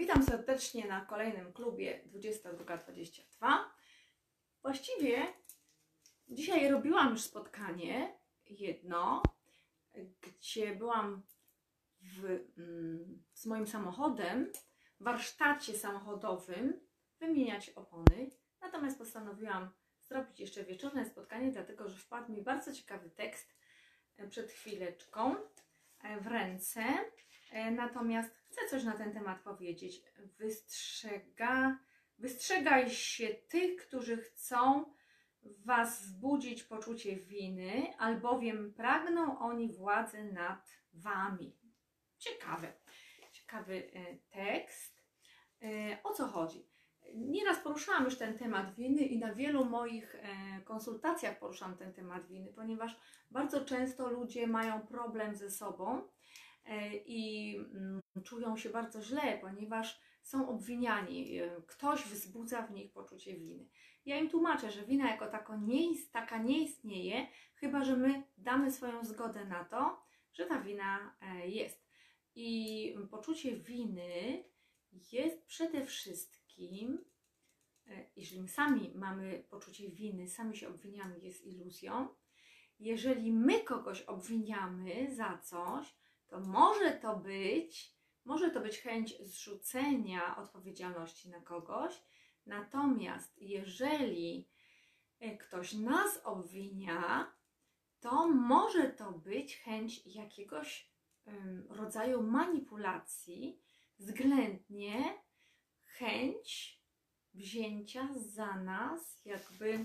Witam serdecznie na kolejnym klubie 2222. Właściwie dzisiaj robiłam już spotkanie jedno, gdzie byłam w, mm, z moim samochodem w warsztacie samochodowym wymieniać opony. Natomiast postanowiłam zrobić jeszcze wieczorne spotkanie, dlatego że wpadł mi bardzo ciekawy tekst e, przed chwileczką e, w ręce. E, Natomiast chcę coś na ten temat powiedzieć. Wystrzega, wystrzegaj się tych, którzy chcą Was wzbudzić poczucie winy, albowiem pragną oni władzy nad Wami. Ciekawe, ciekawy e, tekst. E, O co chodzi? Nieraz poruszałam już ten temat winy i na wielu moich konsultacjach poruszam ten temat winy, ponieważ bardzo często ludzie mają problem ze sobą i mm, czują się bardzo źle, ponieważ są obwiniani. e, Ktoś wzbudza w nich poczucie winy. Ja im tłumaczę, że wina jako tako nie, taka nie istnieje, chyba że my damy swoją zgodę na to, że ta wina e, jest. I poczucie winy jest przede wszystkim, e, jeżeli sami mamy poczucie winy, sami się obwiniamy, jest iluzją. Jeżeli my kogoś obwiniamy za coś, to może to być, może to być chęć zrzucenia odpowiedzialności na kogoś. Natomiast jeżeli e, ktoś nas obwinia, to może to być chęć jakiegoś rodzaju manipulacji, względnie chęć wzięcia za nas jakby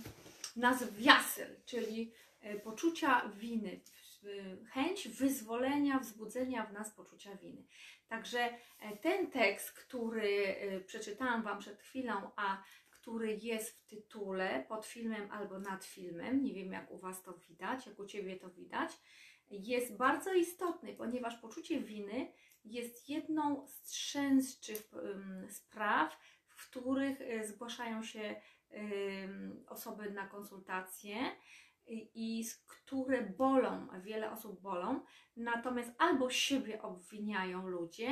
nas w jasyl, czyli e, poczucia winy, chęć wyzwolenia, wzbudzenia w nas poczucia winy. Także e, ten tekst, który e, przeczytałam Wam przed chwilą, a który jest w tytule, pod filmem albo nad filmem, nie wiem jak u Was to widać, jak u Ciebie to widać, jest bardzo istotny, ponieważ poczucie winy jest jedną z częstszych spraw, w których e, zgłaszają się osoby na konsultacje i, które bolą, wiele osób bolą, natomiast albo siebie obwiniają ludzie,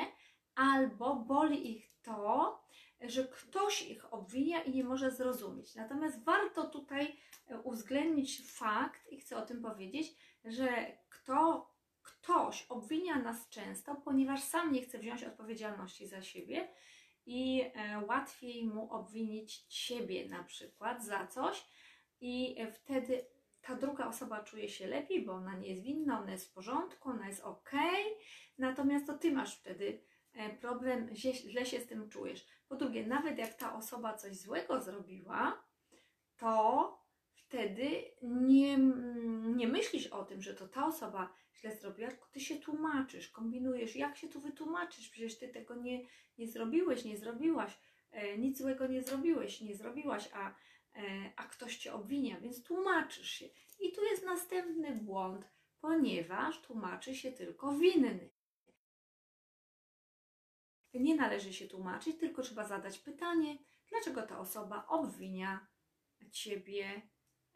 albo boli ich to, że ktoś ich obwinia i nie może zrozumieć. Natomiast warto tutaj e, uwzględnić fakt, i chcę o tym powiedzieć, że kto, ktoś obwinia nas często, ponieważ sam nie chce wziąć odpowiedzialności za siebie i e, łatwiej mu obwinić ciebie na przykład za coś i e, wtedy ta druga osoba czuje się lepiej, bo ona nie jest winna, ona jest w porządku, ona jest ok, natomiast to ty masz wtedy e, problem, źle, się z tym czujesz. Po drugie, nawet jak ta osoba coś złego zrobiła, to wtedy nie, nie myślisz o tym, że to ta osoba źle zrobiła, tylko ty się tłumaczysz, kombinujesz, jak się tu wytłumaczysz, przecież ty tego nie, nie zrobiłeś, nie zrobiłaś, e, nic złego nie zrobiłeś, nie zrobiłaś, a, a ktoś cię obwinia, więc tłumaczysz się. I tu jest następny błąd, ponieważ tłumaczy się tylko winny. Nie należy się tłumaczyć, tylko trzeba zadać pytanie, dlaczego ta osoba obwinia ciebie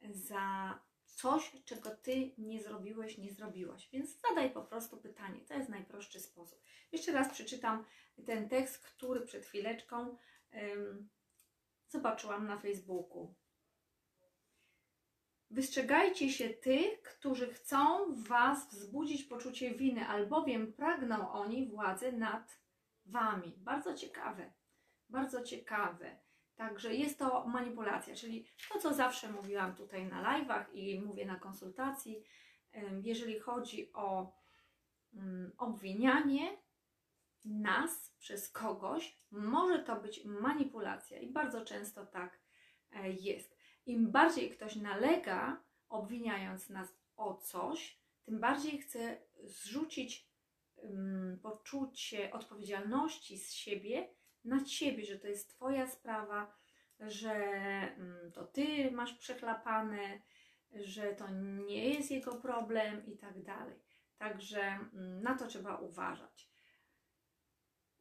za coś, czego ty nie zrobiłeś, nie zrobiłaś. Więc zadaj po prostu pytanie. To jest najprostszy sposób. Jeszcze raz przeczytam ten tekst, który przed chwileczką zobaczyłam na Facebooku. Wystrzegajcie się tych, którzy chcą w Was wzbudzić poczucie winy, albowiem pragną oni władzy nad Wami. Bardzo ciekawe, bardzo ciekawe. Także jest to manipulacja, czyli to, co zawsze mówiłam tutaj na live'ach i mówię na konsultacji, jeżeli chodzi o mm, obwinianie nas przez kogoś, może to być manipulacja i bardzo często tak e, jest. Im bardziej ktoś nalega, obwiniając nas o coś, tym bardziej chce zrzucić ym, poczucie odpowiedzialności z siebie na ciebie, że to jest twoja sprawa, że ym, to ty masz przechlapane, że to nie jest jego problem i tak dalej. Także ym, na to trzeba uważać.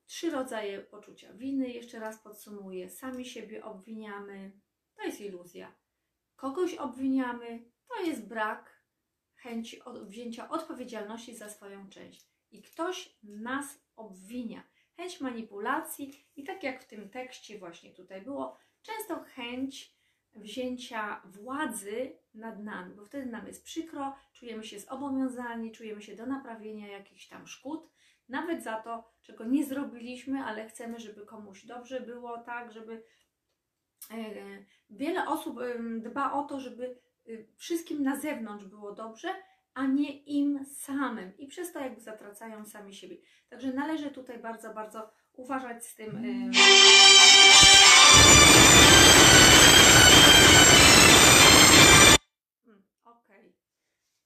Trzy rodzaje poczucia winy, jeszcze raz podsumuję. Sami siebie obwiniamy, to jest iluzja. Kogoś obwiniamy, to jest brak chęci wzięcia odpowiedzialności za swoją część. I ktoś nas obwinia. chęć manipulacji i tak jak w tym tekście właśnie tutaj było, często chęć wzięcia władzy nad nami, bo wtedy nam jest przykro, czujemy się zobowiązani, czujemy się do naprawienia jakichś tam szkód, nawet za to, czego nie zrobiliśmy, ale chcemy, żeby komuś dobrze było, tak, żeby e, wiele osób dba o to, żeby y, wszystkim na zewnątrz było dobrze, a nie im samym i przez to jakby zatracają sami siebie. Także należy tutaj bardzo, bardzo uważać z tym. em, Mm, Okej,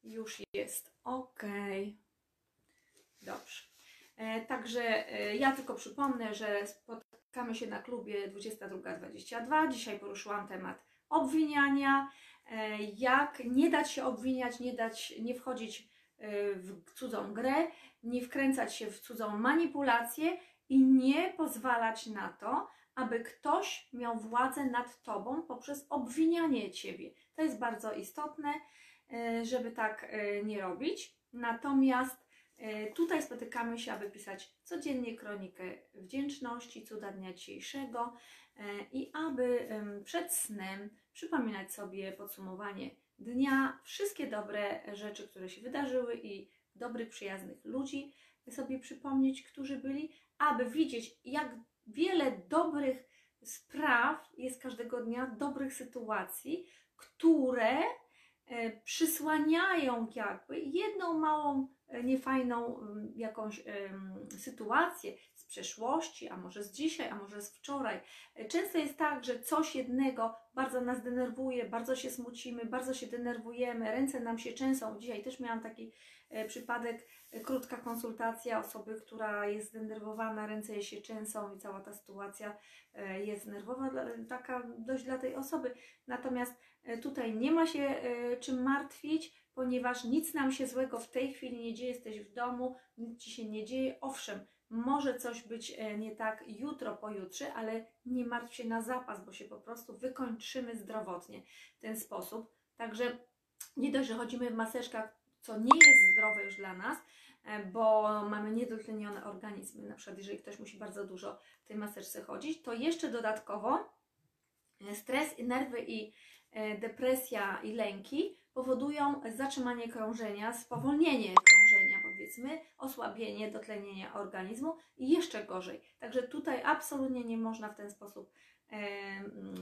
już jest. Okej. Dobrze. E, także e, ja tylko przypomnę, że spotkamy się na klubie 22.22. Dzisiaj poruszyłam temat obwiniania. E, jak nie dać się obwiniać, nie dać, nie wchodzić w cudzą grę, nie wkręcać się w cudzą manipulację i nie pozwalać na to, aby ktoś miał władzę nad tobą poprzez obwinianie ciebie. To jest bardzo istotne, żeby tak nie robić. Natomiast tutaj spotykamy się, aby pisać codziennie kronikę wdzięczności, cuda dnia dzisiejszego e, i aby przed snem przypominać sobie podsumowanie dnia, wszystkie dobre rzeczy, które się wydarzyły i dobrych, przyjaznych ludzi sobie przypomnieć, którzy byli, aby widzieć, jak wiele dobrych spraw jest każdego dnia, dobrych sytuacji, które e, przysłaniają jakby jedną małą, e, niefajną mm, jakąś sytuację z przeszłości, a może z dzisiaj, a może z wczoraj. E, Często jest tak, że coś jednego bardzo nas denerwuje, bardzo się smucimy, bardzo się denerwujemy, ręce nam się trzęsą. Dzisiaj też miałam taki e, przypadek, e, krótka konsultacja osoby, która jest zdenerwowana, ręce jej się trzęsą i cała ta sytuacja e, jest nerwowa, taka dość dla tej osoby. Natomiast e, tutaj nie ma się e, czym martwić, ponieważ nic nam się złego w tej chwili nie dzieje, jesteś w domu, nic ci się nie dzieje. Owszem, może coś być nie tak jutro, pojutrze, ale nie martw się na zapas, bo się po prostu wykończymy zdrowotnie w ten sposób. Także nie dość, że chodzimy w maseczkach, co nie jest zdrowe już dla nas, e, bo mamy niedotlenione organizmy, na przykład jeżeli ktoś musi bardzo dużo w tej maseczce chodzić, to jeszcze dodatkowo e, stres, nerwy i e, depresja i lęki powodują zatrzymanie krążenia, spowolnienie krążenia, powiedzmy, osłabienie, dotlenienie organizmu i jeszcze gorzej. Także tutaj absolutnie nie można w ten sposób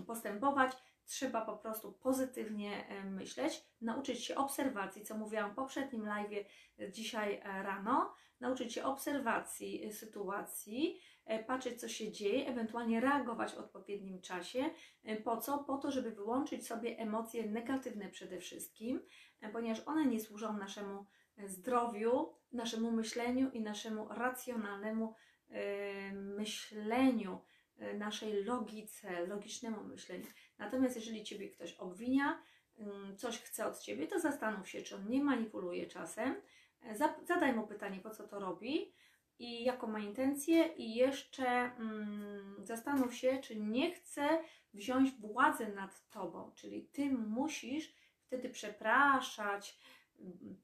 postępować. Trzeba po prostu pozytywnie e, myśleć, nauczyć się obserwacji, co mówiłam w poprzednim live dzisiaj e, rano, nauczyć się obserwacji e, sytuacji, e, patrzeć co się dzieje, ewentualnie reagować w odpowiednim czasie. E, Po co? Po to, żeby wyłączyć sobie emocje negatywne przede wszystkim, e, ponieważ one nie służą naszemu e, zdrowiu, naszemu myśleniu i naszemu racjonalnemu e, myśleniu, e, naszej logice, logicznemu myśleniu. Natomiast jeżeli Ciebie ktoś obwinia, ym, coś chce od Ciebie, to zastanów się, czy on nie manipuluje czasem. E, Zadaj mu pytanie, po co to robi i jaką ma intencję i jeszcze mm, zastanów się, czy nie chce wziąć władzy nad Tobą, czyli Ty musisz wtedy przepraszać,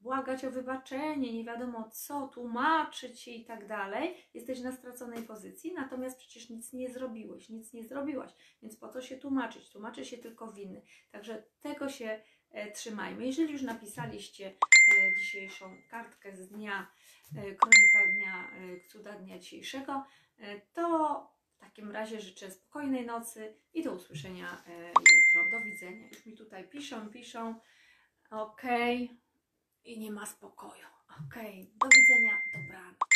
błagać o wybaczenie, nie wiadomo co, tłumaczyć i tak dalej, jesteś na straconej pozycji, natomiast przecież nic nie zrobiłeś, nic nie zrobiłaś, więc po co się tłumaczyć? Tłumaczy się tylko winny. Także tego się e, trzymajmy. Jeżeli już napisaliście e, dzisiejszą kartkę z dnia, e, kronika dnia, e, cuda dnia dzisiejszego, e, to w takim razie życzę spokojnej nocy i do usłyszenia e, jutro. Do widzenia. Już mi tutaj piszą, piszą. Okej i nie ma spokoju. Okej, okay, do widzenia, dobranoc.